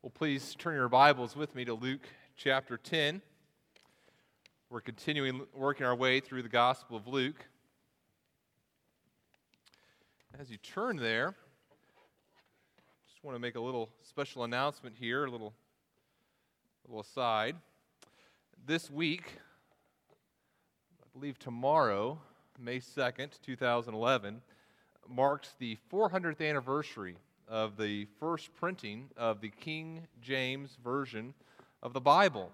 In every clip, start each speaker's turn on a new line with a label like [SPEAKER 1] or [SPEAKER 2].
[SPEAKER 1] Well, please turn your Bibles with me to Luke chapter 10. We're continuing working our way through the Gospel of Luke. As you turn there, just want to make a little special announcement here, a little, little aside. This week, I believe tomorrow, May 2nd, 2011, marks the 400th anniversary of the first printing of the King James Version of the Bible.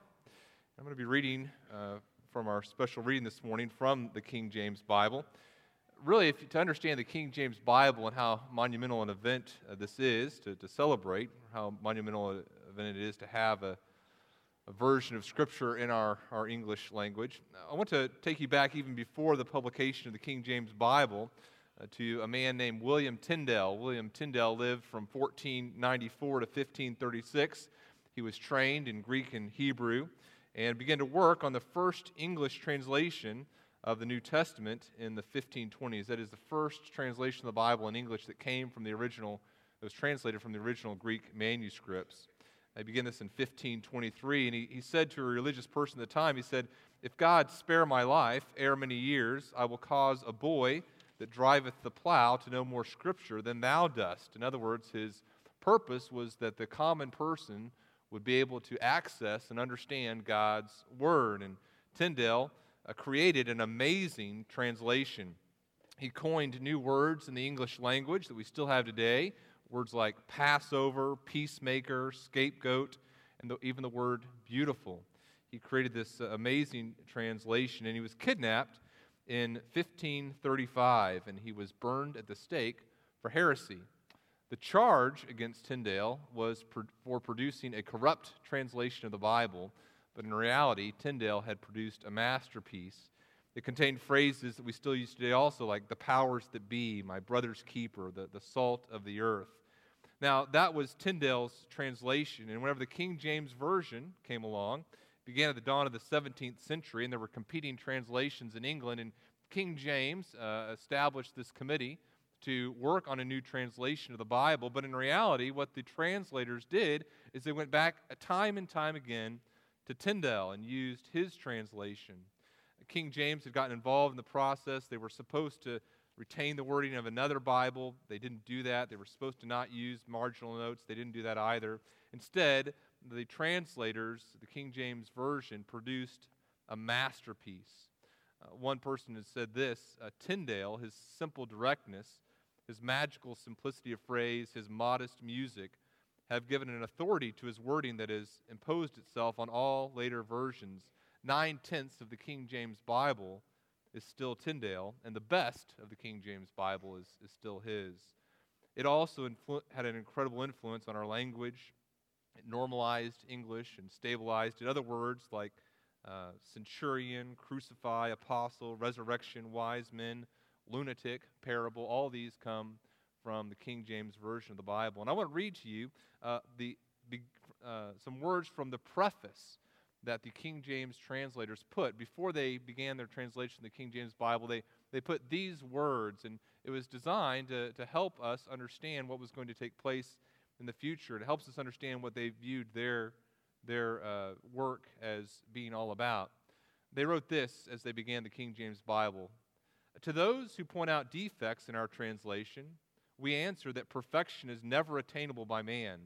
[SPEAKER 1] I'm going to be reading uh, from our special reading this morning from the King James Bible. Really, if, to understand the King James Bible and how monumental an event uh, this is to, to celebrate, how monumental an event it is to have a, a version of Scripture in our, our English language, I want to take you back even before the publication of the King James Bible Uh, to a man named William Tyndale. William Tyndale lived from 1494 to 1536. He was trained in Greek and Hebrew and began to work on the first English translation of the New Testament in the 1520s. That is the first translation of the Bible in English that came from the original, that was translated from the original Greek manuscripts. I began this in 1523, and he, he said to a religious person at the time, he said, If God spare my life ere many years, I will cause a boy that driveth the plow to know more scripture than thou dost. In other words, his purpose was that the common person would be able to access and understand God's word. And Tyndale uh, created an amazing translation. He coined new words in the English language that we still have today words like Passover, peacemaker, scapegoat, and the, even the word beautiful. He created this uh, amazing translation, and he was kidnapped in 1535, and he was burned at the stake for heresy. The charge against Tyndale was for producing a corrupt translation of the Bible, but in reality, Tyndale had produced a masterpiece. It contained phrases that we still use today, also like the powers that be, my brother's keeper, the, the salt of the earth. Now, that was Tyndale's translation, and whenever the King James Version came along, began at the dawn of the 17th century, and there were competing translations in England. And King James uh, established this committee to work on a new translation of the Bible. But in reality, what the translators did is they went back time and time again to Tyndale and used his translation. King James had gotten involved in the process. They were supposed to retain the wording of another Bible. They didn't do that. They were supposed to not use marginal notes. They didn't do that either. Instead, the translators, the King James Version, produced a masterpiece. Uh, one person has said this uh, Tyndale, his simple directness, his magical simplicity of phrase, his modest music, have given an authority to his wording that has imposed itself on all later versions. Nine tenths of the King James Bible is still Tyndale, and the best of the King James Bible is, is still his. It also influ- had an incredible influence on our language, it normalized English and stabilized it. Other words like uh, centurion, crucify, apostle, resurrection, wise men, lunatic, parable, all these come from the King James Version of the Bible. And I want to read to you uh, the, uh, some words from the preface that the King James translators put. Before they began their translation of the King James Bible, they, they put these words, and it was designed to, to help us understand what was going to take place in the future. It helps us understand what they viewed their, their uh, work as being all about. They wrote this as they began the King James Bible To those who point out defects in our translation, we answer that perfection is never attainable by man,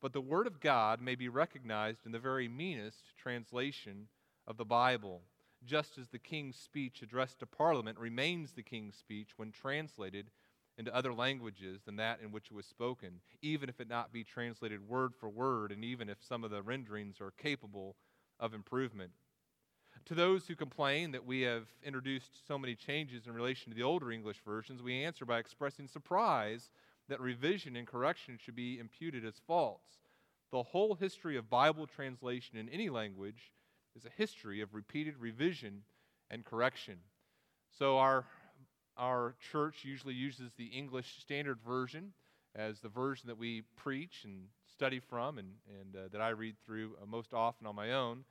[SPEAKER 1] but the Word of God may be recognized in the very meanest translation of the Bible, just as the king's speech addressed to Parliament remains the king's speech when translated into other languages than that in which it was spoken, even if it not be translated word for word, and even if some of the renderings are capable of improvement. To those who complain that we have introduced so many changes in relation to the older English versions, we answer by expressing surprise that revision and correction should be imputed as faults. The whole history of Bible translation in any language is a history of repeated revision and correction. So, our our church usually uses the English Standard Version as the version that we preach and study from and, and uh, that I read through uh, most often on my own.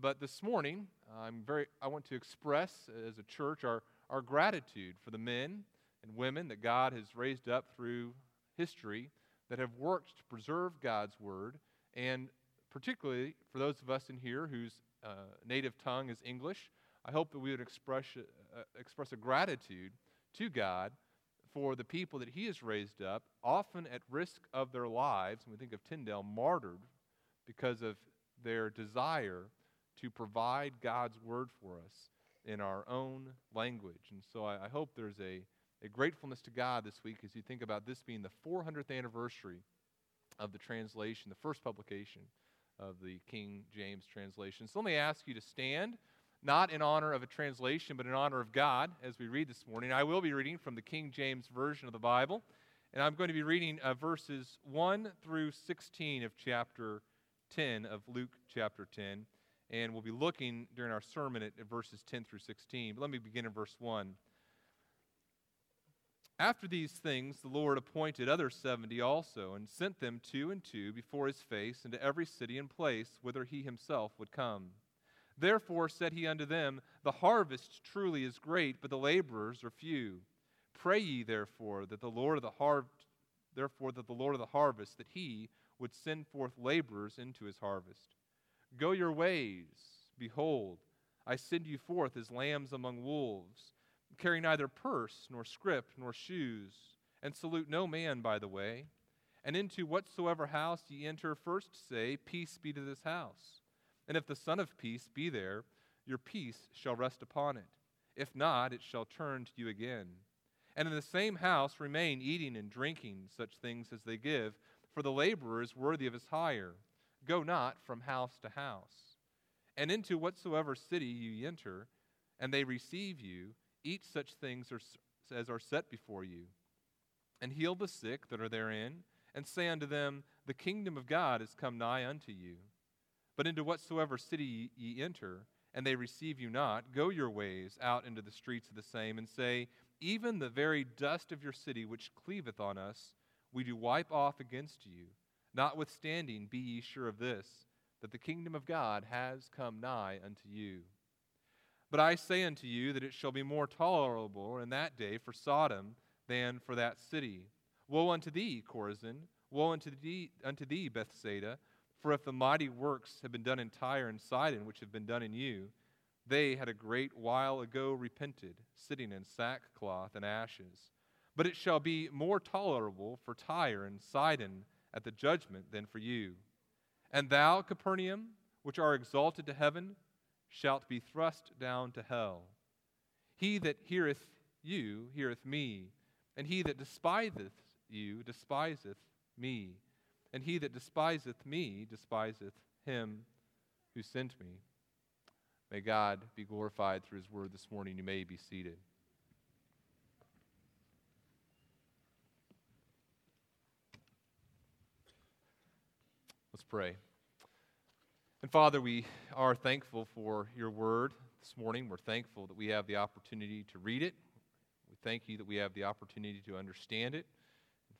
[SPEAKER 1] But this morning, I'm very, I want to express as a church our, our gratitude for the men and women that God has raised up through history that have worked to preserve God's Word And particularly for those of us in here whose uh, native tongue is English, I hope that we would express, uh, express a gratitude to God for the people that He has raised up, often at risk of their lives. And we think of Tyndale, martyred because of their desire to provide God's word for us in our own language. And so I, I hope there's a, a gratefulness to God this week as you think about this being the 400th anniversary of the translation, the first publication of the King James translation. So let me ask you to stand, not in honor of a translation, but in honor of God as we read this morning. I will be reading from the King James Version of the Bible, and I'm going to be reading uh, verses 1 through 16 of chapter 10 of Luke chapter 10. And we'll be looking during our sermon at, at verses 10 through 16. But let me begin in verse 1. After these things, the Lord appointed other seventy also, and sent them two and two before his face into every city and place whither he himself would come. Therefore said he unto them, The harvest truly is great, but the laborers are few. Pray ye therefore that the Lord of the har- therefore that the Lord of the harvest that he would send forth laborers into his harvest. Go your ways, behold, I send you forth as lambs among wolves. Carry neither purse, nor scrip, nor shoes, and salute no man by the way. And into whatsoever house ye enter, first say, Peace be to this house. And if the Son of Peace be there, your peace shall rest upon it. If not, it shall turn to you again. And in the same house remain eating and drinking such things as they give, for the laborer is worthy of his hire. Go not from house to house. And into whatsoever city you enter, and they receive you, eat such things as are set before you, and heal the sick that are therein, and say unto them, The kingdom of God is come nigh unto you. But into whatsoever city ye enter, and they receive you not, go your ways out into the streets of the same, and say, Even the very dust of your city which cleaveth on us, we do wipe off against you. Notwithstanding, be ye sure of this, that the kingdom of God has come nigh unto you. But I say unto you that it shall be more tolerable in that day for Sodom than for that city. Woe unto thee, Chorazin! Woe unto thee, unto thee, Bethsaida! For if the mighty works have been done in Tyre and Sidon, which have been done in you, they had a great while ago repented, sitting in sackcloth and ashes. But it shall be more tolerable for Tyre and Sidon at the judgment than for you. And thou, Capernaum, which are exalted to heaven, shalt be thrust down to hell. He that heareth you heareth me, and he that despiseth you despiseth me, and he that despiseth me despiseth him who sent me. May God be glorified through his word this morning. You may be seated. Let's pray. And Father, we are thankful for your word this morning. We're thankful that we have the opportunity to read it. We thank you that we have the opportunity to understand it.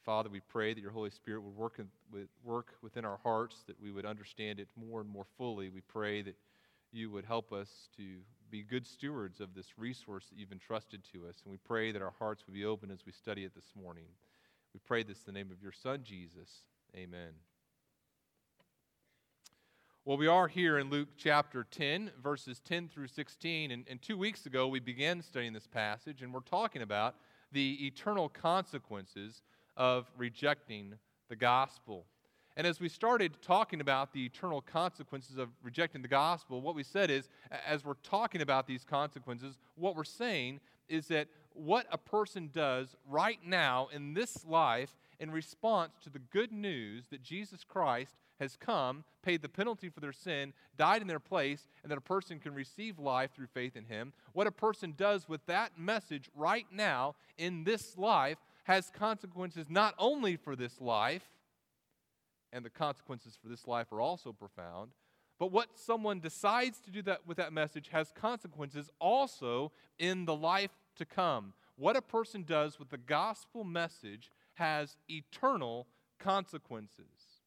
[SPEAKER 1] Father, we pray that your Holy Spirit would work, in, would work within our hearts, that we would understand it more and more fully. We pray that you would help us to be good stewards of this resource that you've entrusted to us. And we pray that our hearts would be open as we study it this morning. We pray this in the name of your Son, Jesus. Amen. Well, we are here in Luke chapter 10, verses 10 through 16. And, and, two weeks ago, we began studying this passage, and we're talking about the eternal consequences of rejecting the gospel. And as we started talking about the eternal consequences of rejecting the gospel, what we said is, as we're talking about these consequences, what we're saying is that what a person does right now in this life in response to the good news that Jesus Christ has come, paid the penalty for their sin, died in their place, and that a person can receive life through faith in him. What a person does with that message right now in this life has consequences not only for this life, and the consequences for this life are also profound, but what someone decides to do that with that message has consequences also in the life to come. What a person does with the gospel message has eternal consequences.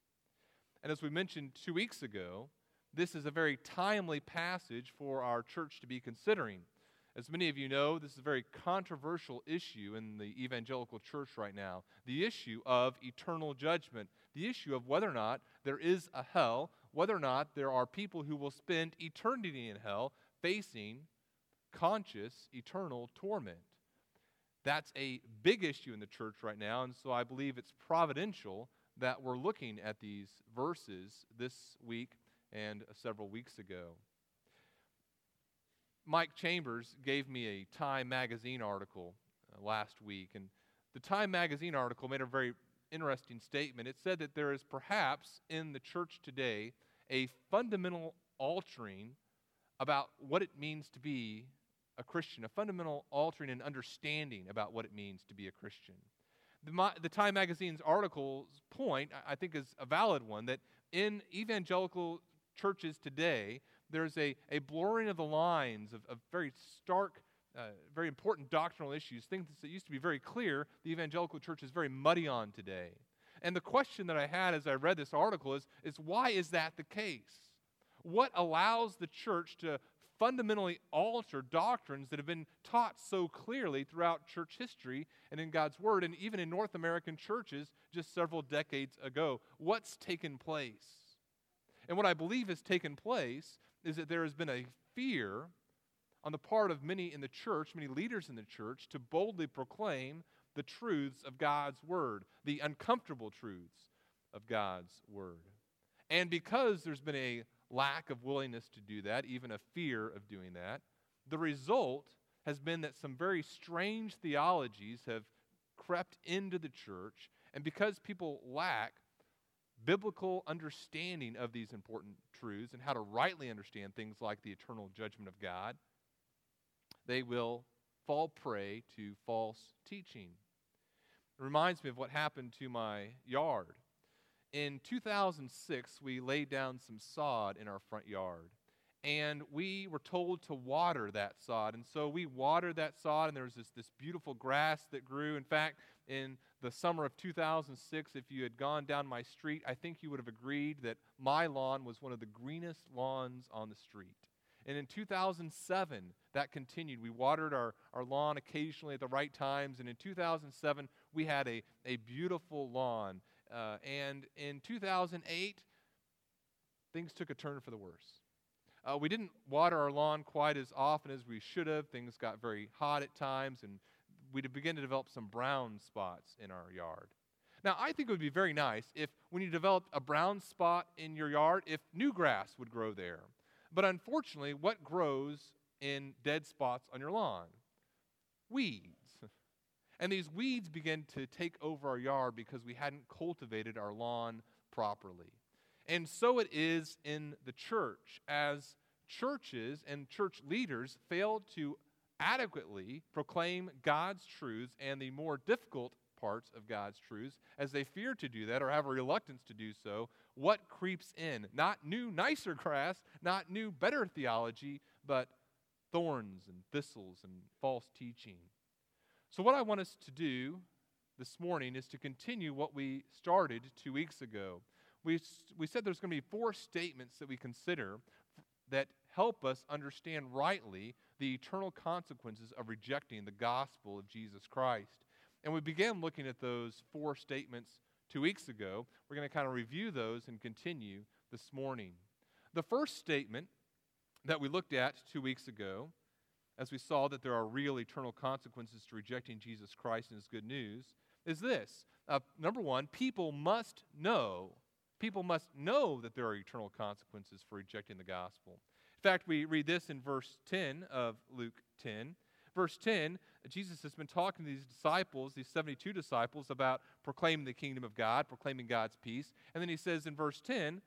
[SPEAKER 1] And as we mentioned two weeks ago, this is a very timely passage for our church to be considering. As many of you know, this is a very controversial issue in the evangelical church right now the issue of eternal judgment, the issue of whether or not there is a hell, whether or not there are people who will spend eternity in hell facing conscious eternal torment. That's a big issue in the church right now, and so I believe it's providential that we're looking at these verses this week and several weeks ago. Mike Chambers gave me a Time magazine article uh, last week, and the Time magazine article made a very interesting statement. It said that there is perhaps in the church today a fundamental altering about what it means to be a Christian, a fundamental altering and understanding about what it means to be a Christian. The, the Time magazine's article's point, I think, is a valid one that in evangelical churches today, there's a, a blurring of the lines of, of very stark, uh, very important doctrinal issues, things that used to be very clear, the evangelical church is very muddy on today. And the question that I had as I read this article is, is why is that the case? What allows the church to fundamentally alter doctrines that have been taught so clearly throughout church history and in God's Word, and even in North American churches just several decades ago? What's taken place? And what I believe has taken place is that there has been a fear on the part of many in the church, many leaders in the church, to boldly proclaim the truths of God's Word, the uncomfortable truths of God's Word. And because there's been a lack of willingness to do that, even a fear of doing that, the result has been that some very strange theologies have crept into the church. And because people lack biblical understanding of these important truths and how to rightly understand things like the eternal judgment of God, they will fall prey to false teaching. It reminds me of what happened to my yard. In 2006, we laid down some sod in our front yard. And we were told to water that sod. And so we watered that sod, and there was this, this beautiful grass that grew. In fact, in the summer of 2006, if you had gone down my street, I think you would have agreed that my lawn was one of the greenest lawns on the street. And in 2007, that continued. We watered our, our lawn occasionally at the right times. And in 2007, we had a, a beautiful lawn. Uh, and in 2008, things took a turn for the worse. Uh, we didn't water our lawn quite as often as we should have. Things got very hot at times, and we'd begin to develop some brown spots in our yard. Now, I think it would be very nice if, when you developed a brown spot in your yard, if new grass would grow there. But unfortunately, what grows in dead spots on your lawn? Weeds. And these weeds begin to take over our yard because we hadn't cultivated our lawn properly. And so it is in the church. As churches and church leaders fail to adequately proclaim God's truths and the more difficult parts of God's truths, as they fear to do that or have a reluctance to do so, what creeps in? Not new, nicer grass, not new, better theology, but thorns and thistles and false teaching. So, what I want us to do this morning is to continue what we started two weeks ago. We, we said there's going to be four statements that we consider that help us understand rightly the eternal consequences of rejecting the gospel of Jesus Christ. And we began looking at those four statements two weeks ago. We're going to kind of review those and continue this morning. The first statement that we looked at two weeks ago, as we saw that there are real eternal consequences to rejecting Jesus Christ and his good news, is this. Uh, number one, people must know, people must know that there are eternal consequences for rejecting the gospel. In fact, we read this in verse 10 of Luke 10. Verse 10, Jesus has been talking to these disciples, these 72 disciples, about proclaiming the kingdom of God, proclaiming God's peace. And then he says in verse 10,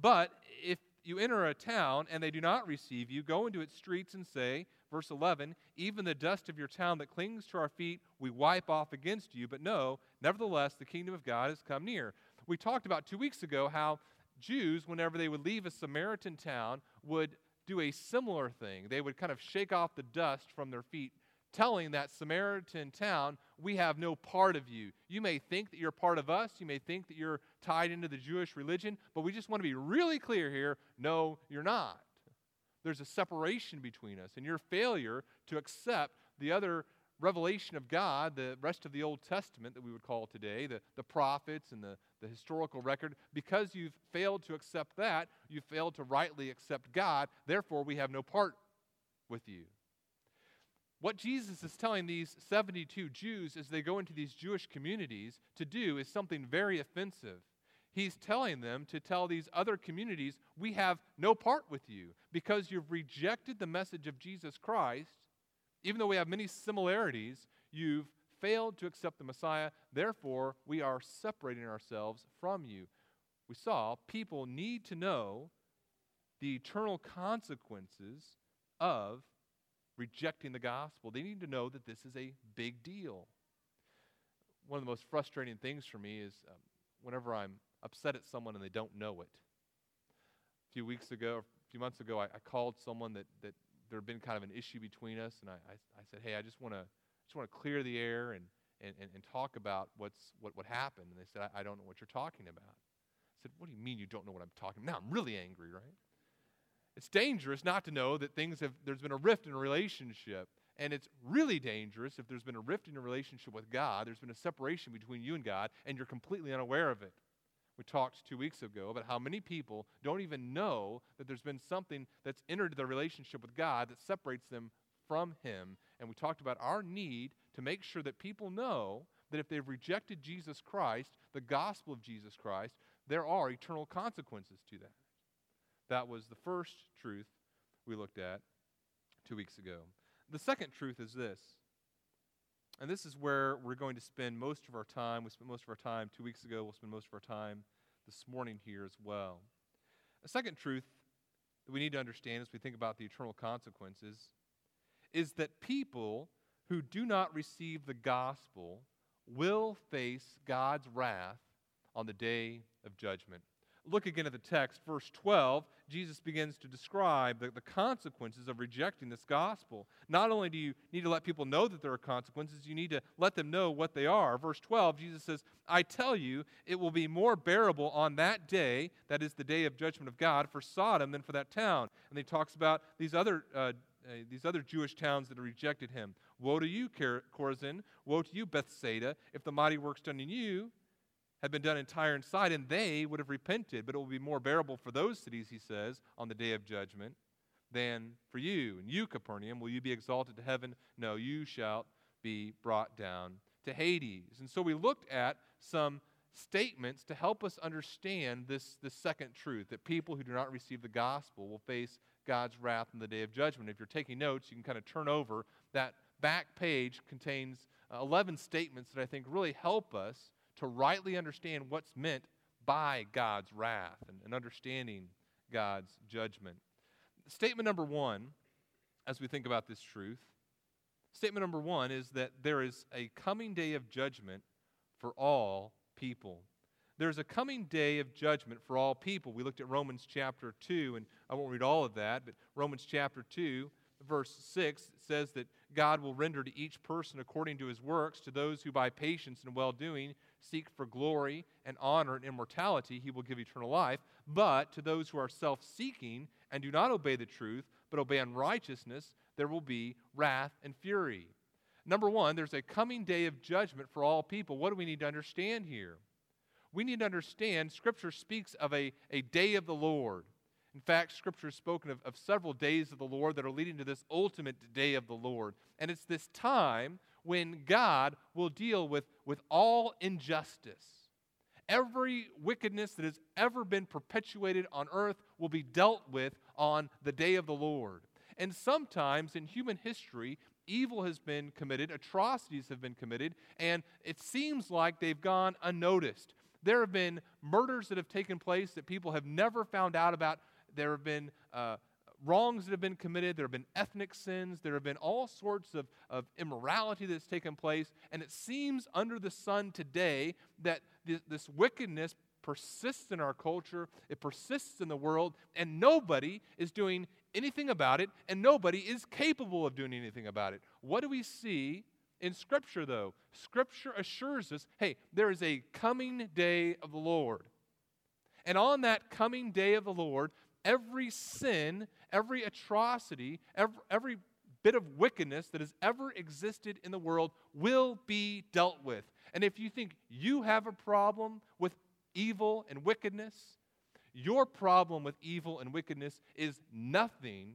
[SPEAKER 1] But if you enter a town and they do not receive you, go into its streets and say, verse 11, Even the dust of your town that clings to our feet we wipe off against you. But no, nevertheless, the kingdom of God has come near. We talked about two weeks ago how Jews, whenever they would leave a Samaritan town, would do a similar thing. They would kind of shake off the dust from their feet, telling that Samaritan town, We have no part of you. You may think that you're part of us, you may think that you're tied into the Jewish religion, but we just want to be really clear here no, you're not. there's a separation between us. And your failure to accept the other revelation of God, the rest of the Old Testament that we would call today, the, the prophets and the, the historical record, because you've failed to accept that, you've failed to rightly accept God. Therefore, we have no part with you. What Jesus is telling these 72 Jews as they go into these Jewish communities to do is something very offensive. He's telling them to tell these other communities, we have no part with you because you've rejected the message of Jesus Christ. Even though we have many similarities, you've failed to accept the Messiah. Therefore, we are separating ourselves from you. We saw people need to know the eternal consequences of rejecting the gospel. They need to know that this is a big deal. One of the most frustrating things for me is um, whenever I'm upset at someone and they don't know it. A few weeks ago, a few months ago, I, I called someone that, that there had been kind of an issue between us, and I, I, I said, hey, I just want to just want to clear the air and, and, and, and, talk about what's, what, what happened. And they said, I, I don't know what you're talking about. I said, what do you mean you don't know what I'm talking about? Now I'm really angry, right? It's dangerous not to know that things have, there's been a rift in a relationship. And it's really dangerous if there's been a rift in a relationship with God, there's been a separation between you and God, and you're completely unaware of it. We talked two weeks ago about how many people don't even know that there's been something that's entered their relationship with God that separates them from Him. And we talked about our need to make sure that people know that if they've rejected Jesus Christ, the gospel of Jesus Christ, there are eternal consequences to that. That was the first truth we looked at two weeks ago. The second truth is this, and this is where we're going to spend most of our time. We spent most of our time two weeks ago. We'll spend most of our time this morning here as well. A second truth that we need to understand as we think about the eternal consequences is that people who do not receive the gospel will face God's wrath on the day of judgment. Look again at the text, verse 12. Jesus begins to describe the, the consequences of rejecting this gospel. Not only do you need to let people know that there are consequences, you need to let them know what they are. Verse 12, Jesus says, I tell you, it will be more bearable on that day, that is the day of judgment of God, for Sodom than for that town. And he talks about these other. Uh, uh, these other Jewish towns that rejected him. Woe to you, Chorazin! Woe to you, Bethsaida! If the mighty works done in you had been done in Tyre and Sidon, they would have repented, but it will be more bearable for those cities, he says, on the day of judgment than for you. And you, Capernaum, will you be exalted to heaven? No, you shall be brought down to Hades. And so we looked at some statements to help us understand this, this second truth that people who do not receive the gospel will face God's wrath in the day of judgment. If you're taking notes, you can kind of turn over. That back page contains uh, 11 statements that I think really help us to rightly understand what's meant by God's wrath and, and understanding God's judgment. Statement number one, as we think about this truth, statement number one is that there is a coming day of judgment for all people. There's a coming day of judgment for all people. We looked at Romans chapter 2, and I won't read all of that, but Romans chapter 2, verse 6 says that God will render to each person according to his works, to those who by patience and well doing seek for glory and honor and immortality, he will give eternal life. But to those who are self seeking and do not obey the truth, but obey unrighteousness, there will be wrath and fury. Number one, there's a coming day of judgment for all people. What do we need to understand here? We need to understand Scripture speaks of a, a day of the Lord. In fact, Scripture has spoken of, of several days of the Lord that are leading to this ultimate day of the Lord. And it's this time when God will deal with, with all injustice. Every wickedness that has ever been perpetuated on earth will be dealt with on the day of the Lord. And sometimes in human history, evil has been committed, atrocities have been committed, and it seems like they've gone unnoticed. There have been murders that have taken place that people have never found out about. There have been uh, wrongs that have been committed, there have been ethnic sins, there have been all sorts of, of immorality that's taken place. And it seems under the sun today that this, this wickedness persists in our culture, it persists in the world, and nobody is doing anything about it, and nobody is capable of doing anything about it. What do we see in Scripture, though? Scripture assures us hey, there is a coming day of the Lord. And on that coming day of the Lord, every sin, every atrocity, every, every bit of wickedness that has ever existed in the world will be dealt with. And if you think you have a problem with evil and wickedness, your problem with evil and wickedness is nothing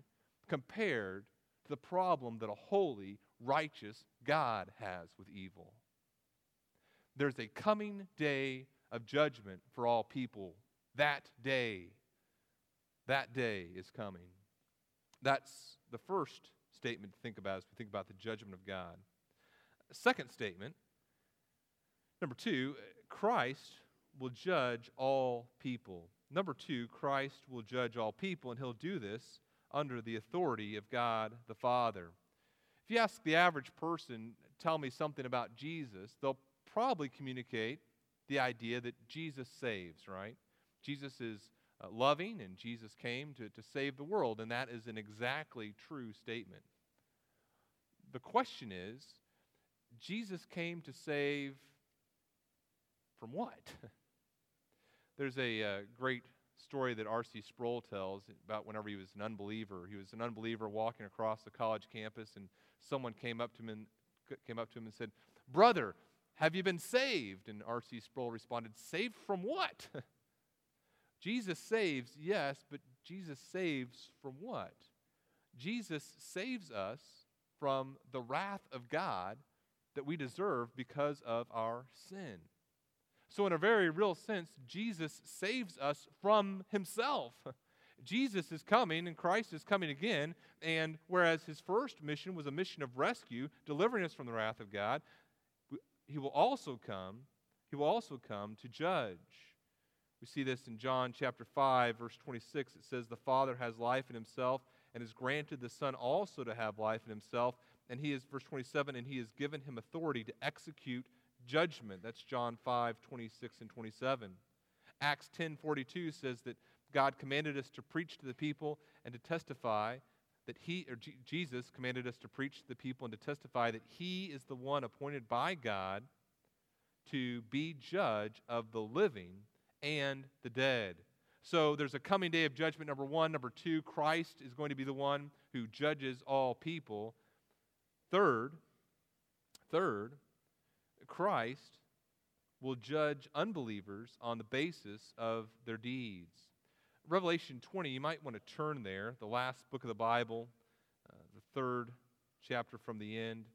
[SPEAKER 1] compared to the problem that a holy, righteous God has with evil. There's a coming day of judgment for all people. That day, that day is coming. That's the first statement to think about as we think about the judgment of God. Second statement, number two, Christ will judge all people. Number two, Christ will judge all people, and he'll do this under the authority of God the Father. If you ask the average person, tell me something about Jesus, they'll probably communicate the idea that Jesus saves, right? Jesus is uh, loving and Jesus came to, to save the world, and that is an exactly true statement. The question is Jesus came to save from what? There's a uh, great story that R.C. Sproul tells about whenever he was an unbeliever. He was an unbeliever walking across the college campus, and someone came up to him and came up to him and said, "Brother, have you been saved?" And R.C. Sproul responded, "Saved from what?" Jesus saves, yes, but Jesus saves from what? Jesus saves us from the wrath of God that we deserve because of our sin. So, in a very real sense, Jesus saves us from himself. Jesus is coming and Christ is coming again. And whereas his first mission was a mission of rescue, delivering us from the wrath of God, he will also come, he will also come to judge. We see this in John chapter 5, verse 26. It says, The Father has life in himself and has granted the Son also to have life in himself. And he is, verse 27, and he has given him authority to execute judgment. That's John 5, 26 and 27. Acts 10, 42 says that God commanded us to preach to the people and to testify that he, or G- Jesus commanded us to preach to the people and to testify that he is the one appointed by God to be judge of the living and the dead. So there's a coming day of judgment, number one. Number two, Christ is going to be the one who judges all people. Third, third, Christ will judge unbelievers on the basis of their deeds. Revelation 20, you might want to turn there, the last book of the Bible, uh, the third chapter from the end.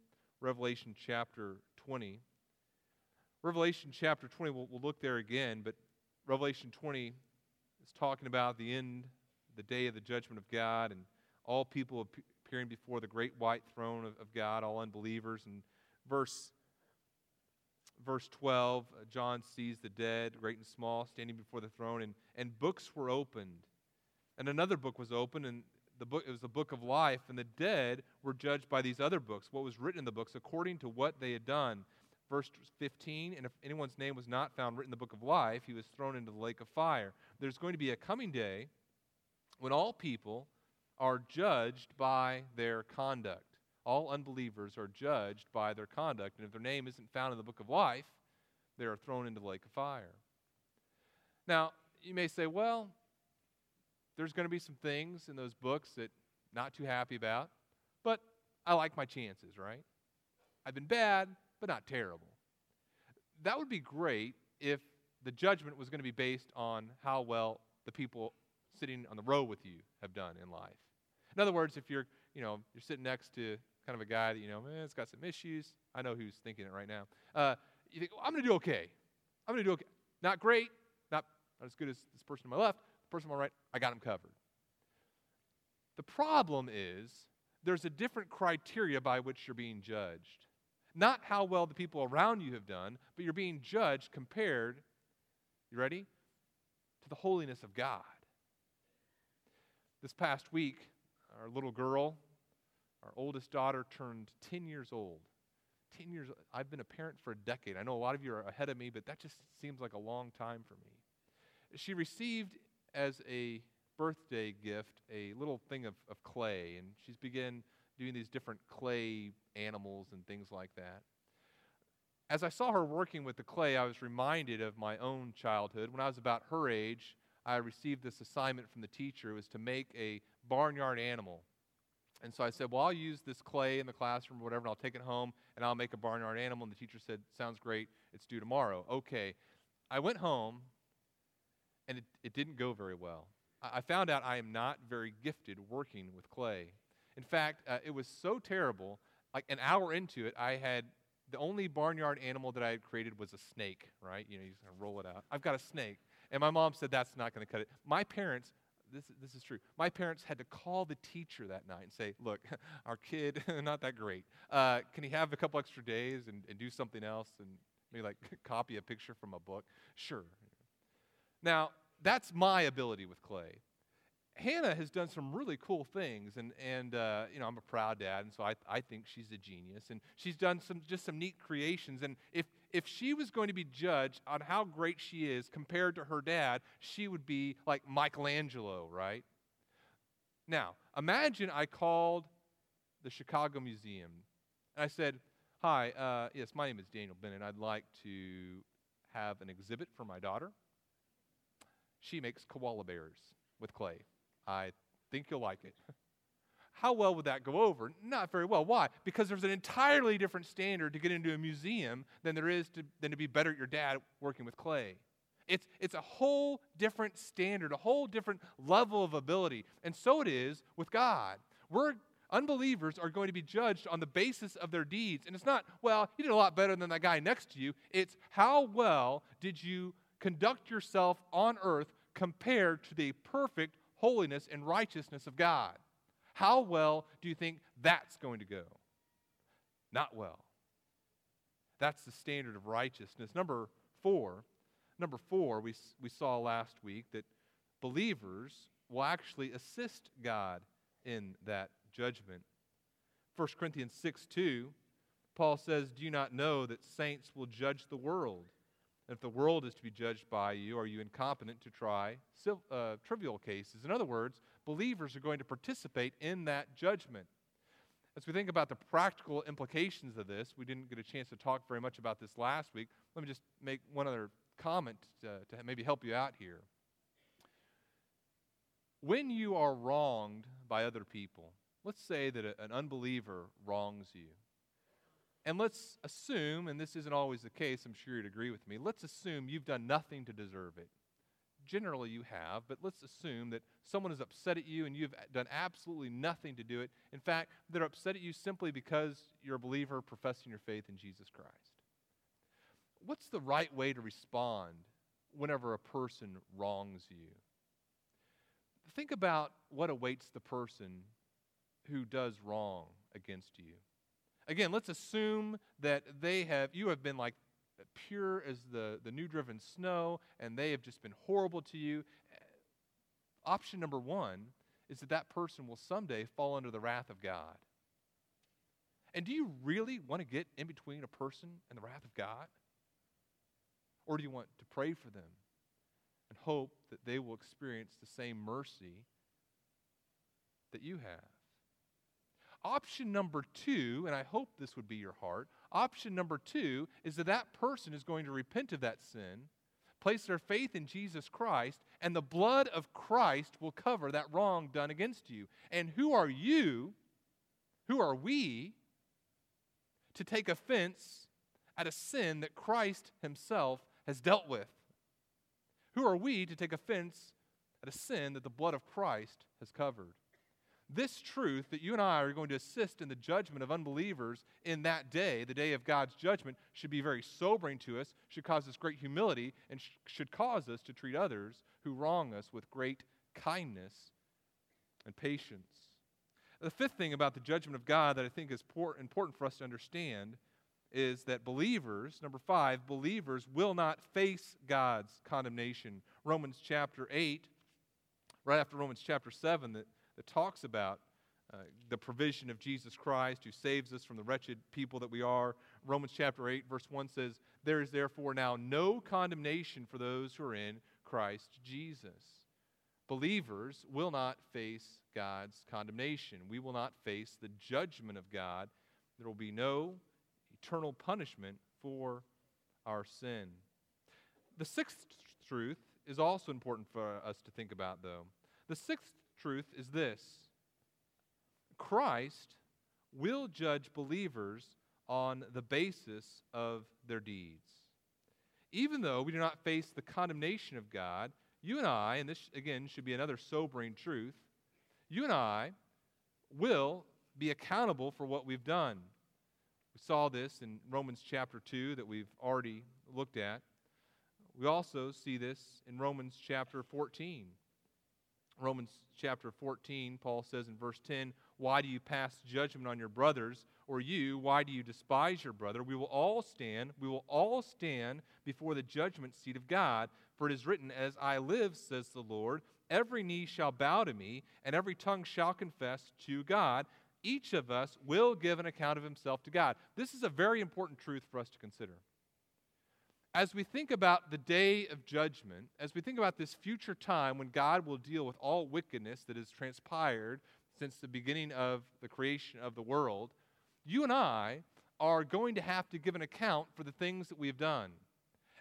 [SPEAKER 1] Revelation chapter 20. Revelation chapter 20, we'll, we'll look there again, but Revelation 20 is talking about the end, the day of the judgment of God, and all people appearing before the great white throne of, of God, all unbelievers. And verse verse 12, uh, John sees the dead, great and small, standing before the throne, and, and books were opened. And another book was opened, and the book, it was the book of life, and the dead were judged by these other books, what was written in the books, according to what they had done. Verse 15, and if anyone's name was not found written in the book of life, he was thrown into the lake of fire. There's going to be a coming day when all people are judged by their conduct all unbelievers are judged by their conduct. And if their name isn't found in the book of life, they are thrown into the lake of fire. Now, you may say, well, there's going to be some things in those books that I'm not too happy about, but I like my chances, right? I've been bad, but not terrible. That would be great if the judgment was going to be based on how well the people sitting on the row with you have done in life. In other words, if you're, you know, you're sitting next to kind of a guy that, you know, man, it's got some issues. I know who's thinking it right now. Uh, you think, well, I'm going to do okay. I'm going to do okay. Not great, not, not as good as this person to my left, the person on my right, I got him covered. The problem is there's a different criteria by which you're being judged. Not how well the people around you have done, but you're being judged compared, you ready? To the holiness of God. This past week, our little girl our oldest daughter turned 10 years old. 10 years, I've been a parent for a decade. I know a lot of you are ahead of me, but that just seems like a long time for me. She received as a birthday gift a little thing of, of clay, and she's began doing these different clay animals and things like that. As I saw her working with the clay, I was reminded of my own childhood. When I was about her age, I received this assignment from the teacher. It was to make a barnyard animal. And so I said, Well, I'll use this clay in the classroom or whatever, and I'll take it home and I'll make a barnyard animal. And the teacher said, Sounds great. It's due tomorrow. Okay. I went home and it, it didn't go very well. I, I found out I am not very gifted working with clay. In fact, uh, it was so terrible. Like an hour into it, I had the only barnyard animal that I had created was a snake, right? You know, you just of roll it out. I've got a snake. And my mom said, That's not going to cut it. My parents, this, this is true. My parents had to call the teacher that night and say, Look, our kid, not that great. Uh, can he have a couple extra days and, and do something else and maybe like copy a picture from a book? Sure. Now, that's my ability with clay. Hannah has done some really cool things, and, and uh, you know, I'm a proud dad, and so I, I think she's a genius. And she's done some, just some neat creations. And if, if she was going to be judged on how great she is compared to her dad, she would be like Michelangelo, right? Now, imagine I called the Chicago Museum, and I said, Hi, uh, yes, my name is Daniel Bennett. I'd like to have an exhibit for my daughter. She makes koala bears with clay. I think you'll like it. How well would that go over? Not very well. Why? Because there's an entirely different standard to get into a museum than there is to, than to be better at your dad working with clay. It's, it's a whole different standard, a whole different level of ability. And so it is with God. We're unbelievers are going to be judged on the basis of their deeds. And it's not, well, you did a lot better than that guy next to you. It's how well did you conduct yourself on earth compared to the perfect holiness and righteousness of God. How well do you think that's going to go? Not well. That's the standard of righteousness. Number four, number four, we, we saw last week that believers will actually assist God in that judgment. 1 Corinthians 6 2, Paul says, Do you not know that saints will judge the world? If the world is to be judged by you, are you incompetent to try uh, trivial cases? In other words, believers are going to participate in that judgment. As we think about the practical implications of this, we didn't get a chance to talk very much about this last week. Let me just make one other comment to, to maybe help you out here. When you are wronged by other people, let's say that an unbeliever wrongs you, and let's assume, and this isn't always the case, I'm sure you'd agree with me, let's assume you've done nothing to deserve it. Generally, you have, but let's assume that someone is upset at you and you've done absolutely nothing to do it. In fact, they're upset at you simply because you're a believer professing your faith in Jesus Christ. What's the right way to respond whenever a person wrongs you? Think about what awaits the person who does wrong against you. Again, let's assume that they have, you have been like pure as the, the new driven snow, and they have just been horrible to you. Option number one is that that person will someday fall under the wrath of God. And do you really want to get in between a person and the wrath of God? Or do you want to pray for them and hope that they will experience the same mercy that you have? Option number two, and I hope this would be your heart, option number two is that that person is going to repent of that sin, place their faith in Jesus Christ, and the blood of Christ will cover that wrong done against you. And who are you, who are we, to take offense at a sin that Christ Himself has dealt with? Who are we to take offense at a sin that the blood of Christ has covered? This truth that you and I are going to assist in the judgment of unbelievers in that day, the day of God's judgment, should be very sobering to us, should cause us great humility, and sh- should cause us to treat others who wrong us with great kindness and patience. The fifth thing about the judgment of God that I think is por- important for us to understand is that believers, number five, believers will not face God's condemnation. Romans chapter 8, right after Romans chapter 7, that that talks about uh, the provision of Jesus Christ who saves us from the wretched people that we are. Romans chapter 8, verse 1 says, There is therefore now no condemnation for those who are in Christ Jesus. Believers will not face God's condemnation. We will not face the judgment of God. There will be no eternal punishment for our sin. The sixth truth is also important for us to think about, though. The sixth truth is this Christ will judge believers on the basis of their deeds. Even though we do not face the condemnation of God, you and I, and this again should be another sobering truth, you and I will be accountable for what we've done. We saw this in Romans chapter 2 that we've already looked at. We also see this in Romans chapter 14. Romans chapter 14, Paul says in verse 10, Why do you pass judgment on your brothers? Or you, why do you despise your brother? We will all stand, we will all stand before the judgment seat of God. For it is written, As I live, says the Lord, every knee shall bow to me, and every tongue shall confess to God. Each of us will give an account of himself to God. This is a very important truth for us to consider as we think about the day of judgment, as we think about this future time when God will deal with all wickedness that has transpired since the beginning of the creation of the world, you and I are going to have to give an account for the things that we've done.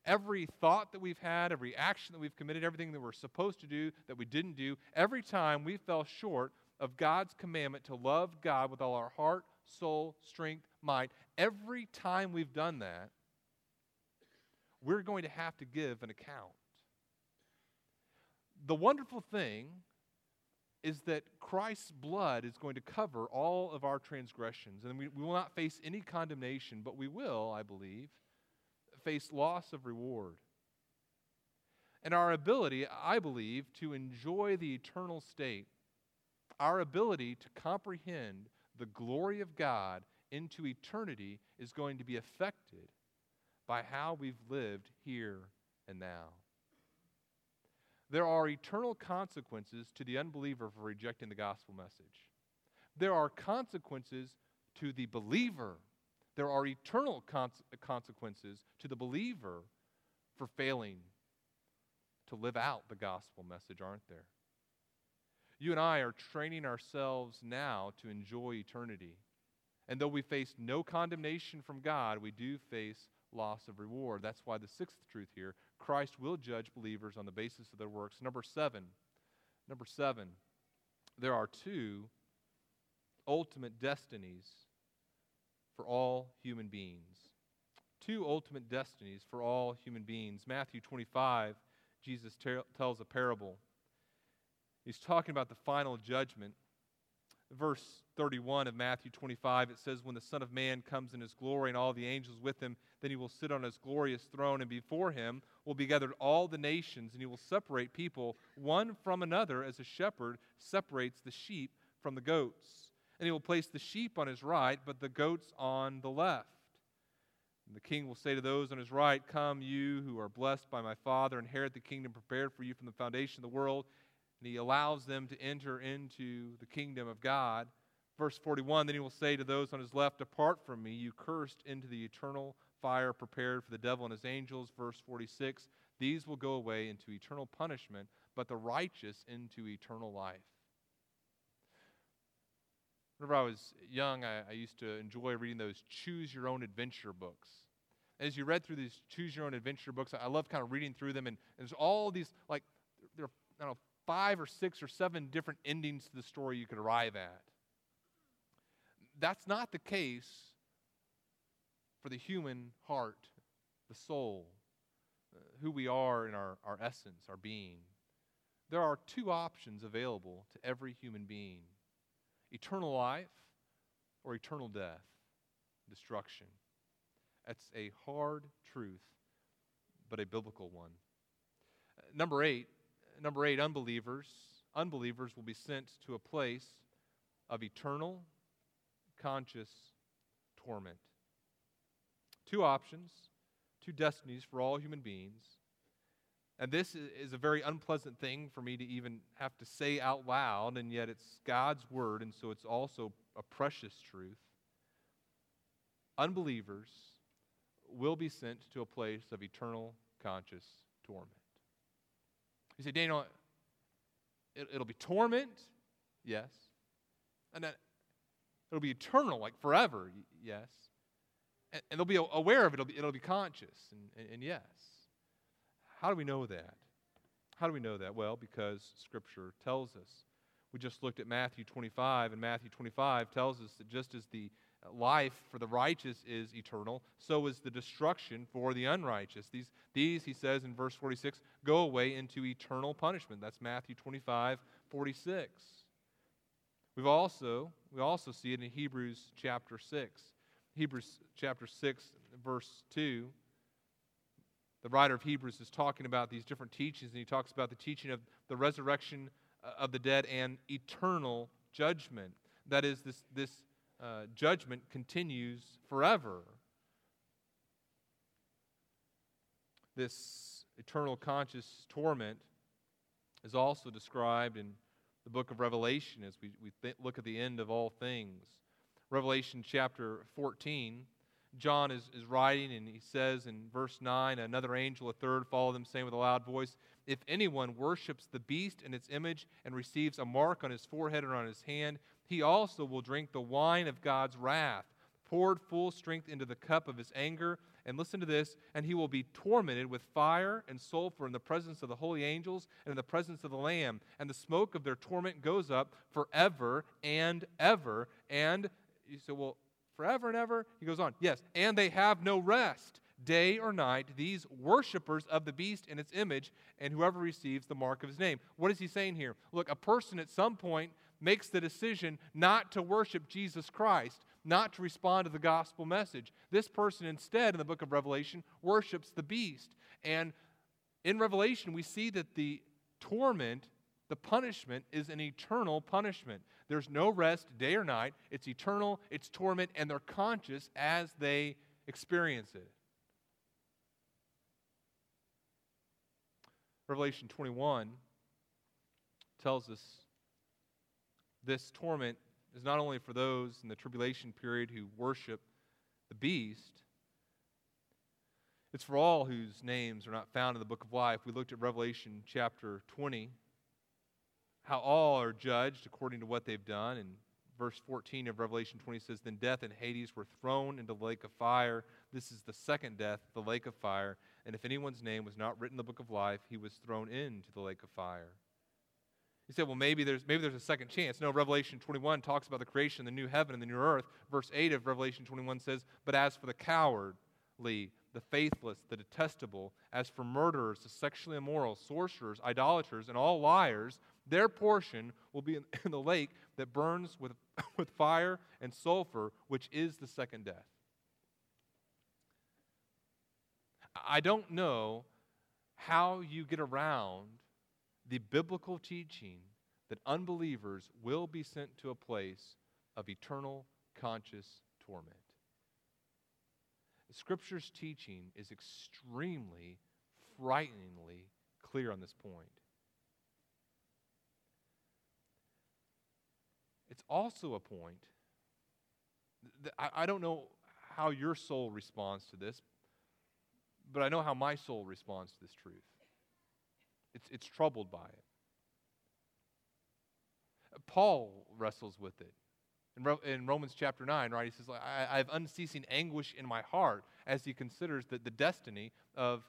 [SPEAKER 1] Every thought that we've had, every action that we've committed, everything that we're supposed to do that we didn't do, every time we fell short of God's commandment to love God with all our heart, soul, strength, might, every time we've done that, we're going to have to give an account. The wonderful thing is that Christ's blood is going to cover all of our transgressions, and we, we will not face any condemnation, but we will, I believe, face loss of reward. And our ability, I believe, to enjoy the eternal state, our ability to comprehend the glory of God into eternity is going to be affected by how we've lived here and now. There are eternal consequences to the unbeliever for rejecting the gospel message. There are consequences to the believer. There are eternal cons- consequences to the believer for failing to live out the gospel message, aren't there? You and I are training ourselves now to enjoy eternity. And though we face no condemnation from God, we do face loss of reward. That's why the sixth truth here Christ will judge believers on the basis of their works. Number seven, number seven, there are two ultimate destinies for all human beings. Two ultimate destinies for all human beings. Matthew 25, Jesus ter- tells a parable. He's talking about the final judgment verse 31 of Matthew 25, it says, When the Son of Man comes in his glory and all the angels with him, then he will sit on his glorious throne, and before him will be gathered all the nations, and he will separate people one from another as a shepherd separates the sheep from the goats. And he will place the sheep on his right, but the goats on the left. The king will say to those on his right, Come, you who are blessed by my Father, inherit the kingdom prepared for you from the foundation of the world and he allows them to enter into the kingdom of God. Verse 41 Then he will say to those on his left, Depart from me, you cursed, into the eternal fire prepared for the devil and his angels. Verse 46 These will go away into eternal punishment, but the righteous into eternal life. Whenever I was young, I, I used to enjoy reading those choose your own adventure books as you read through these choose your own adventure books, I love kind of reading through them, and, and there's all these like there are I don't know five or six or seven different endings to the story you could arrive at. That's not the case for the human heart, the soul, uh, who we are in our, our essence, our being. There are two options available to every human being eternal life or eternal death, destruction. That's a hard truth, but a biblical one. Uh, number eight, number eight, unbelievers. Unbelievers will be sent to a place of eternal, conscious torment. Two options, two destinies for all human beings. And this is a very unpleasant thing for me to even have to say out loud, and yet it's God's word, and so it's also a precious truth. Unbelievers will be sent to a place of eternal conscious torment. You say, Daniel, it, will be torment? Yes. And then it'll be eternal, like forever? Yes. And, and they'll be aware of it, it'll be, it'll be conscious, and, and, and yes. How do we know that? How do we know that? Well, because Scripture tells us. We just looked at Matthew 25, and Matthew 25 tells us that just as the life for the righteous is eternal, so is the destruction for the unrighteous. These, these, he says in verse 46, go away into eternal punishment. That's Matthew 25, 46. We've also, we also see it in Hebrews chapter 6. Hebrews chapter 6, verse 2. The writer of Hebrews is talking about these different teachings, and he talks about the teaching of the resurrection uh, of the dead and eternal judgment. That is, this, this uh, judgment continues forever. This eternal conscious torment is also described in the book of Revelation as we, we th- look at the end of all things. Revelation chapter 14 John is, is writing, and he says in verse 9, Another angel, a third, followed them, saying with a loud voice, If anyone worships the beast and its image and receives a mark on his forehead or on his hand, he also will drink the wine of God's wrath, poured full strength into the cup of his anger. And listen to this, and he will be tormented with fire and sulfur in the presence of the holy angels and in the presence of the Lamb. And the smoke of their torment goes up forever and ever. And you say, well, forever and ever? He goes on, yes, and they have no rest, day or night, these worshippers of the beast and its image, and whoever receives the mark of his name. What is he saying here? Look, a person at some point makes the decision not to worship Jesus Christ, not to respond to the gospel message. This person instead, in the book of Revelation, worships the beast. And in Revelation, we see that the torment, the punishment, is an eternal punishment. There's no rest day or night. It's eternal, it's torment, and they're conscious as they experience it. Revelation 21 tells us this torment is not only for those in the tribulation period who worship the beast, it's for all whose names are not found in the book of life. We looked at Revelation chapter 20 how all are judged according to what they've done. And verse 14 of Revelation 20 says, Then death and Hades were thrown into the lake of fire. This is the second death, the lake of fire. And if anyone's name was not written in the book of life, he was thrown into the lake of fire. You say, well, maybe there's, maybe there's a second chance. No, Revelation 21 talks about the creation, the new heaven, and the new earth. Verse 8 of Revelation 21 says, But as for the cowardly, the faithless, the detestable, as for murderers, the sexually immoral, sorcerers, idolaters, and all liars, their portion will be in, in the lake that burns with, with fire and sulfur, which is the second death. I don't know how you get around the biblical teaching that unbelievers will be sent to a place of eternal conscious torment. Scripture's teaching is extremely, frighteningly clear on this point. It's also a point, that I, I don't know how your soul responds to this, but I know how my soul responds to this truth. It's, it's troubled by it. Paul wrestles with it. In, Ro- in Romans chapter 9, right, he says, I, I have unceasing anguish in my heart as he considers the, the destiny of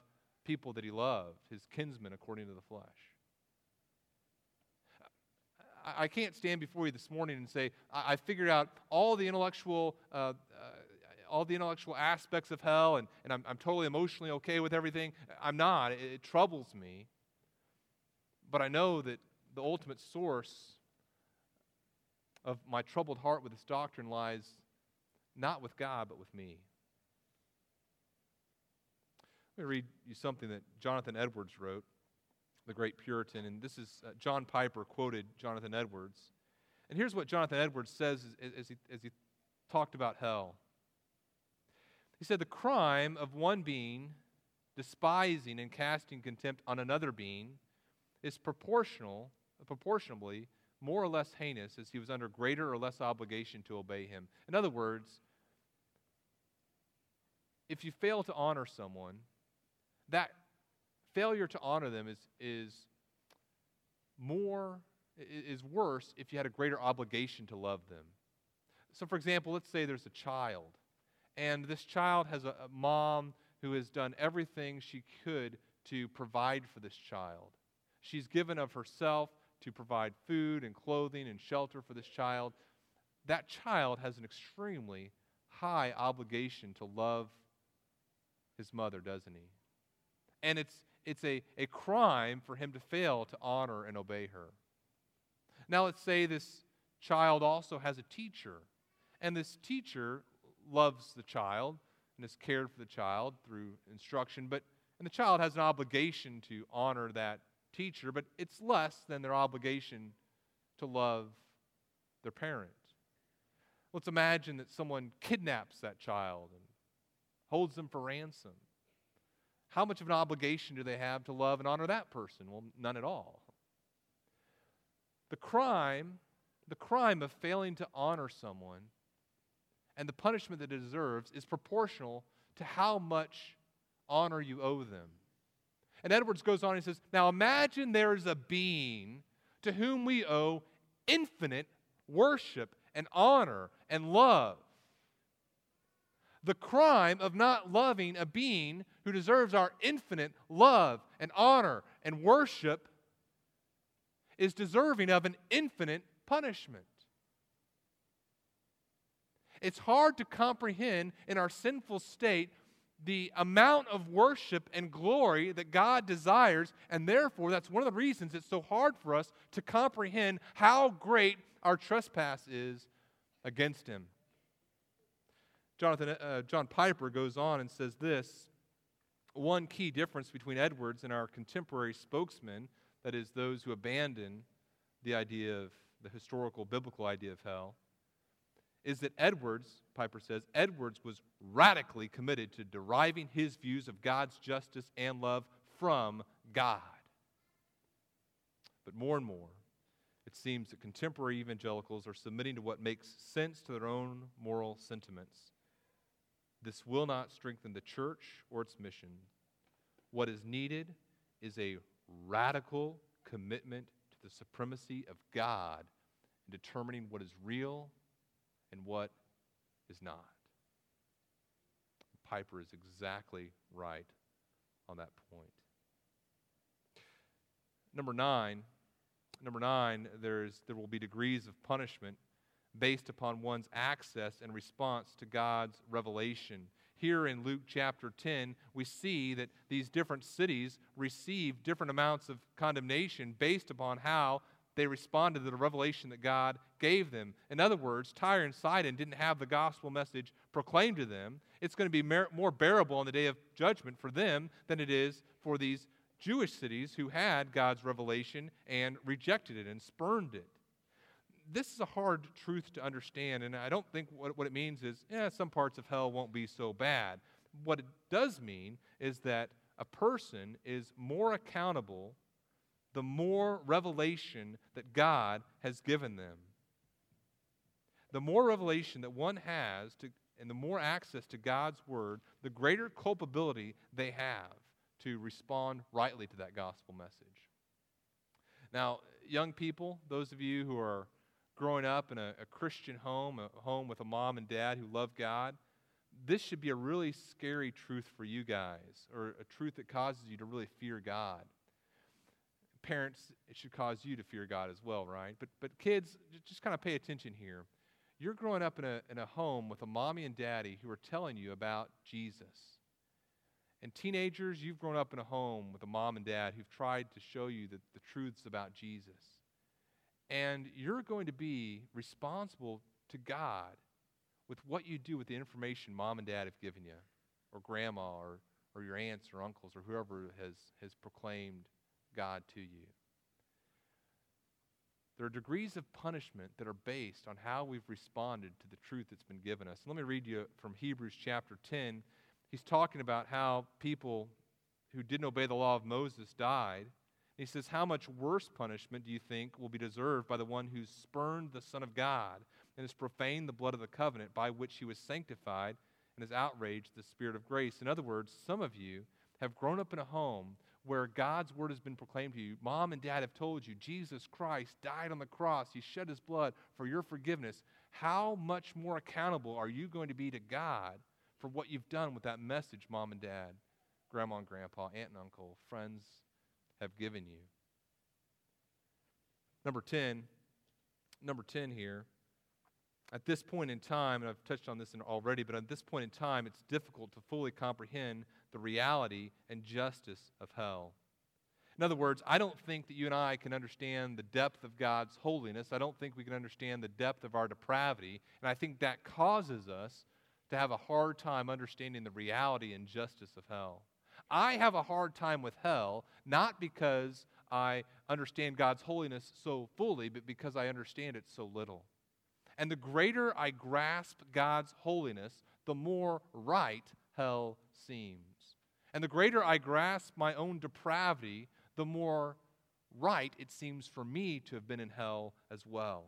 [SPEAKER 1] people that he loved, his kinsmen according to the flesh. I, can't stand before you this morning and say, I, I figured out all the intellectual. Uh, uh, all the intellectual aspects of hell, and, and I'm, I'm totally emotionally okay with everything. I'm not. It, it troubles me. But I know that the ultimate source of my troubled heart with this doctrine lies not with God, but with me. Let me read you something that Jonathan Edwards wrote the great Puritan. And this is uh, John Piper quoted Jonathan Edwards. And here's what Jonathan Edwards says as, as, he, as he talked about hell. He said, The crime of one being despising and casting contempt on another being is proportional, proportionably more or less heinous as he was under greater or less obligation to obey him. In other words, if you fail to honor someone, that failure to honor them is, is more, is worse if you had a greater obligation to love them. So, for example, let's say there's a child, and this child has a, a mom who has done everything she could to provide for this child. She's given of herself to provide food and clothing and shelter for this child. That child has an extremely high obligation to love his mother, doesn't he? And it's, it's a, a crime for him to fail to honor and obey her. Now, let's say this child also has a teacher, and this teacher loves the child and has cared for the child through instruction, but and the child has an obligation to honor that teacher, but it's less than their obligation to love their parent. Let's imagine that someone kidnaps that child and holds them for ransom. How much of an obligation do they have to love and honor that person? Well, none at all. The crime, the crime of failing to honor someone and the punishment that it deserves is proportional to how much honor you owe them. And Edwards goes on and says, Now imagine there is a being to whom we owe infinite worship and honor and love. The crime of not loving a being who deserves our infinite love and honor and worship is deserving of an infinite punishment. It's hard to comprehend in our sinful state the amount of worship and glory that God desires, and therefore, that's one of the reasons it's so hard for us to comprehend how great our trespass is against Him. Jonathan, uh, John Piper goes on and says this one key difference between Edwards and our contemporary spokesmen, that is, those who abandon the idea of the historical biblical idea of hell, is that Edwards, Piper says, Edwards was radically committed to deriving his views of God's justice and love from God. But more and more, it seems that contemporary evangelicals are submitting to what makes sense to their own moral sentiments. This will not strengthen the church or its mission. What is needed is a radical commitment to the supremacy of God in determining what is real and what is not. Piper is exactly right on that point. Number nine, number nine, there's, there will be degrees of punishment based upon one's access and response to God's revelation. Here in Luke chapter 10, we see that these different cities receive different amounts of condemnation based upon how they responded to the revelation that God gave them. In other words, Tyre and Sidon didn't have the gospel message proclaimed to them. It's going to be more bearable on the day of judgment for them than it is for these Jewish cities who had God's revelation and rejected it and spurned it. This is a hard truth to understand, and I don't think what, what it means is, yeah, some parts of hell won't be so bad. What it does mean is that a person is more accountable the more revelation that God has given them. The more revelation that one has to, and the more access to God's word, the greater culpability they have to respond rightly to that gospel message. Now, young people, those of you who are growing up in a, a Christian home, a home with a mom and dad who love God, this should be a really scary truth for you guys, or a truth that causes you to really fear God parents, it should cause you to fear God as well, right? But, but kids, just kind of pay attention here. You're growing up in a, in a home with a mommy and daddy who are telling you about Jesus. And teenagers, you've grown up in a home with a mom and dad who've tried to show you the, the truths about Jesus. And you're going to be responsible to God with what you do with the information mom and dad have given you, or grandma, or, or your aunts or uncles, or whoever has, has proclaimed God to you. There are degrees of punishment that are based on how we've responded to the truth that's been given us. Let me read you from Hebrews chapter 10. He's talking about how people who didn't obey the law of Moses died. He says, How much worse punishment do you think will be deserved by the one who spurned the Son of God and has profaned the blood of the covenant by which he was sanctified and has outraged the Spirit of grace? In other words, some of you have grown up in a home where God's word has been proclaimed to you. Mom and dad have told you Jesus Christ died on the cross, He shed His blood for your forgiveness. How much more accountable are you going to be to God for what you've done with that message, mom and dad, grandma and grandpa, aunt and uncle, friends have given you? Number 10, number 10 here. At this point in time, and I've touched on this already, but at this point in time, it's difficult to fully comprehend the reality and justice of hell. In other words, I don't think that you and I can understand the depth of God's holiness. I don't think we can understand the depth of our depravity. And I think that causes us to have a hard time understanding the reality and justice of hell. I have a hard time with hell, not because I understand God's holiness so fully, but because I understand it so little. And the greater I grasp God's holiness, the more right hell seems. And the greater I grasp my own depravity, the more right it seems for me to have been in hell as well.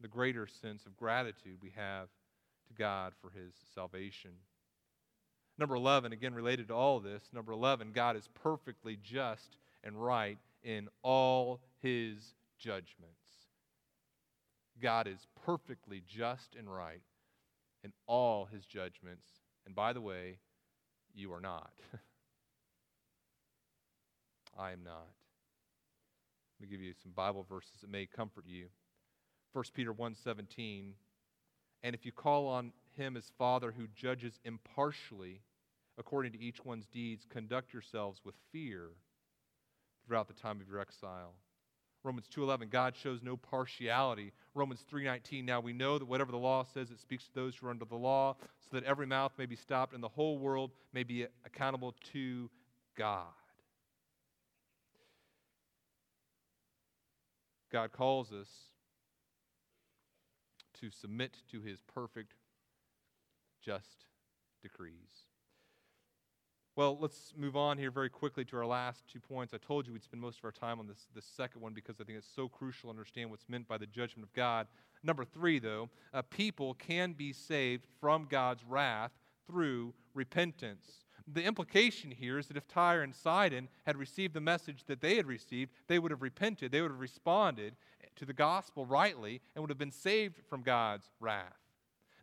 [SPEAKER 1] The greater sense of gratitude we have to God for his salvation. Number 11, again related to all this, number 11, God is perfectly just and right in all his judgments. God is perfectly just and right in all his judgments. And by the way, you are not. I am not. Let me give you some Bible verses that may comfort you. 1 Peter 1:17 And if you call on him as Father who judges impartially according to each one's deeds, conduct yourselves with fear throughout the time of your exile. Romans 2:11 God shows no partiality. Romans 3:19 Now we know that whatever the law says it speaks to those who are under the law so that every mouth may be stopped and the whole world may be accountable to God. God calls us to submit to his perfect, just decrees. Well, let's move on here very quickly to our last two points. I told you we'd spend most of our time on this, this second one because I think it's so crucial to understand what's meant by the judgment of God. Number three, though, uh, people can be saved from God's wrath through repentance the implication here is that if Tyre and Sidon had received the message that they had received, they would have repented, they would have responded to the gospel rightly, and would have been saved from God's wrath.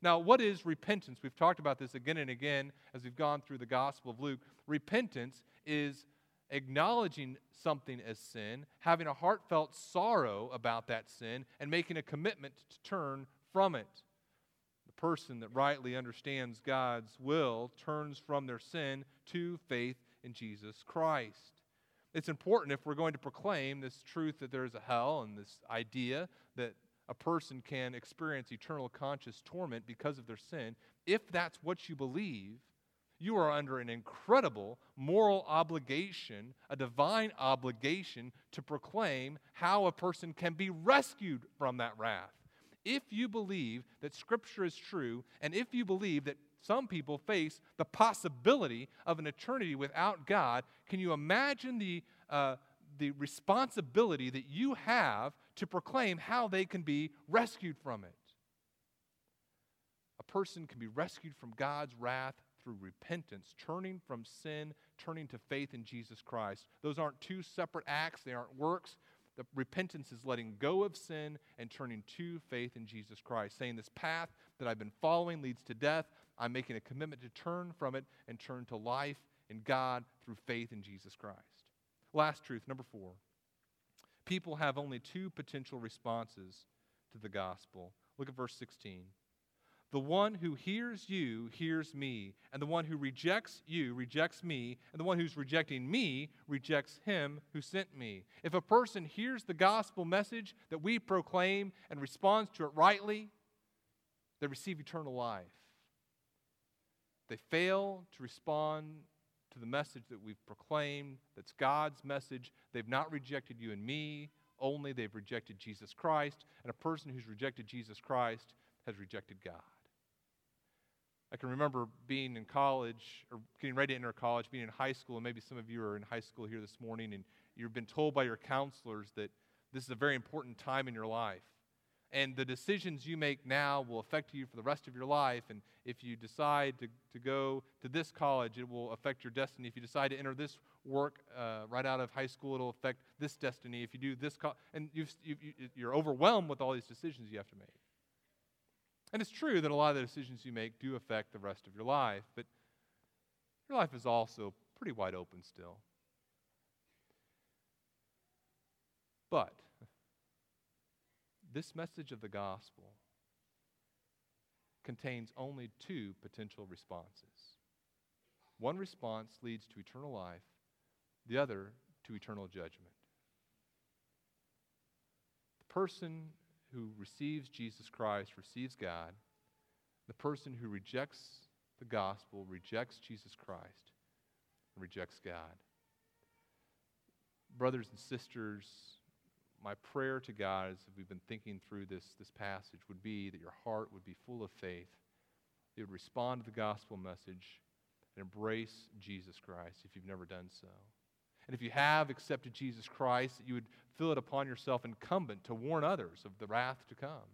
[SPEAKER 1] Now, what is repentance? We've talked about this again and again as we've gone through the Gospel of Luke. Repentance is acknowledging something as sin, having a heartfelt sorrow about that sin, and making a commitment to turn from it The person that rightly understands God's will turns from their sin to faith in Jesus Christ. It's important if we're going to proclaim this truth that there is a hell and this idea that a person can experience eternal conscious torment because of their sin. If that's what you believe, you are under an incredible moral obligation, a divine obligation to proclaim how a person can be rescued from that wrath if you believe that Scripture is true, and if you believe that some people face the possibility of an eternity without God, can you imagine the, uh, the responsibility that you have to proclaim how they can be rescued from it? A person can be rescued from God's wrath through repentance, turning from sin, turning to faith in Jesus Christ. Those aren't two separate acts, they aren't works. The repentance is letting go of sin and turning to faith in Jesus Christ, saying, This path that I've been following leads to death. I'm making a commitment to turn from it and turn to life in God through faith in Jesus Christ. Last truth, number four. People have only two potential responses to the gospel. Look at verse 16. The one who hears you hears me, and the one who rejects you rejects me, and the one who's rejecting me rejects him who sent me. If a person hears the gospel message that we proclaim and responds to it rightly, they receive eternal life. They fail to respond to the message that we've proclaimed, that's God's message. They've not rejected you and me, only they've rejected Jesus Christ. And a person who's rejected Jesus Christ has rejected God. I can remember being in college or getting ready to enter college, being in high school, and maybe some of you are in high school here this morning, and you've been told by your counselors that this is a very important time in your life. And the decisions you make now will affect you for the rest of your life. And if you decide to, to go to this college, it will affect your destiny. If you decide to enter this work uh, right out of high school, it'll affect this destiny. If you do this, co- and you, you're overwhelmed with all these decisions you have to make. And it's true that a lot of the decisions you make do affect the rest of your life, but your life is also pretty wide open still. But this message of the gospel contains only two potential responses. One response leads to eternal life, the other to eternal judgment. The person who receives Jesus Christ receives God. The person who rejects the gospel rejects Jesus Christ and rejects God. Brothers and sisters, my prayer to God as we've been thinking through this, this passage would be that your heart would be full of faith. You would respond to the gospel message and embrace Jesus Christ if you've never done so. And if you have accepted Jesus Christ, that you would feel it upon yourself incumbent to warn others of the wrath to come.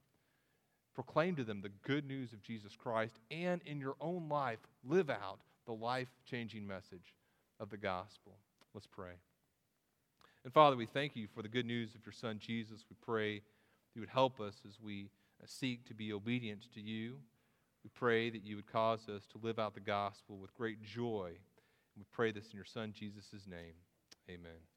[SPEAKER 1] Proclaim to them the good news of Jesus Christ, and in your own life, live out the life changing message of the gospel. Let's pray. And Father, we thank you for the good news of your Son Jesus. We pray that you would help us as we uh, seek to be obedient to you. We pray that you would cause us to live out the gospel with great joy. We pray this in your Son Jesus' name. Amen.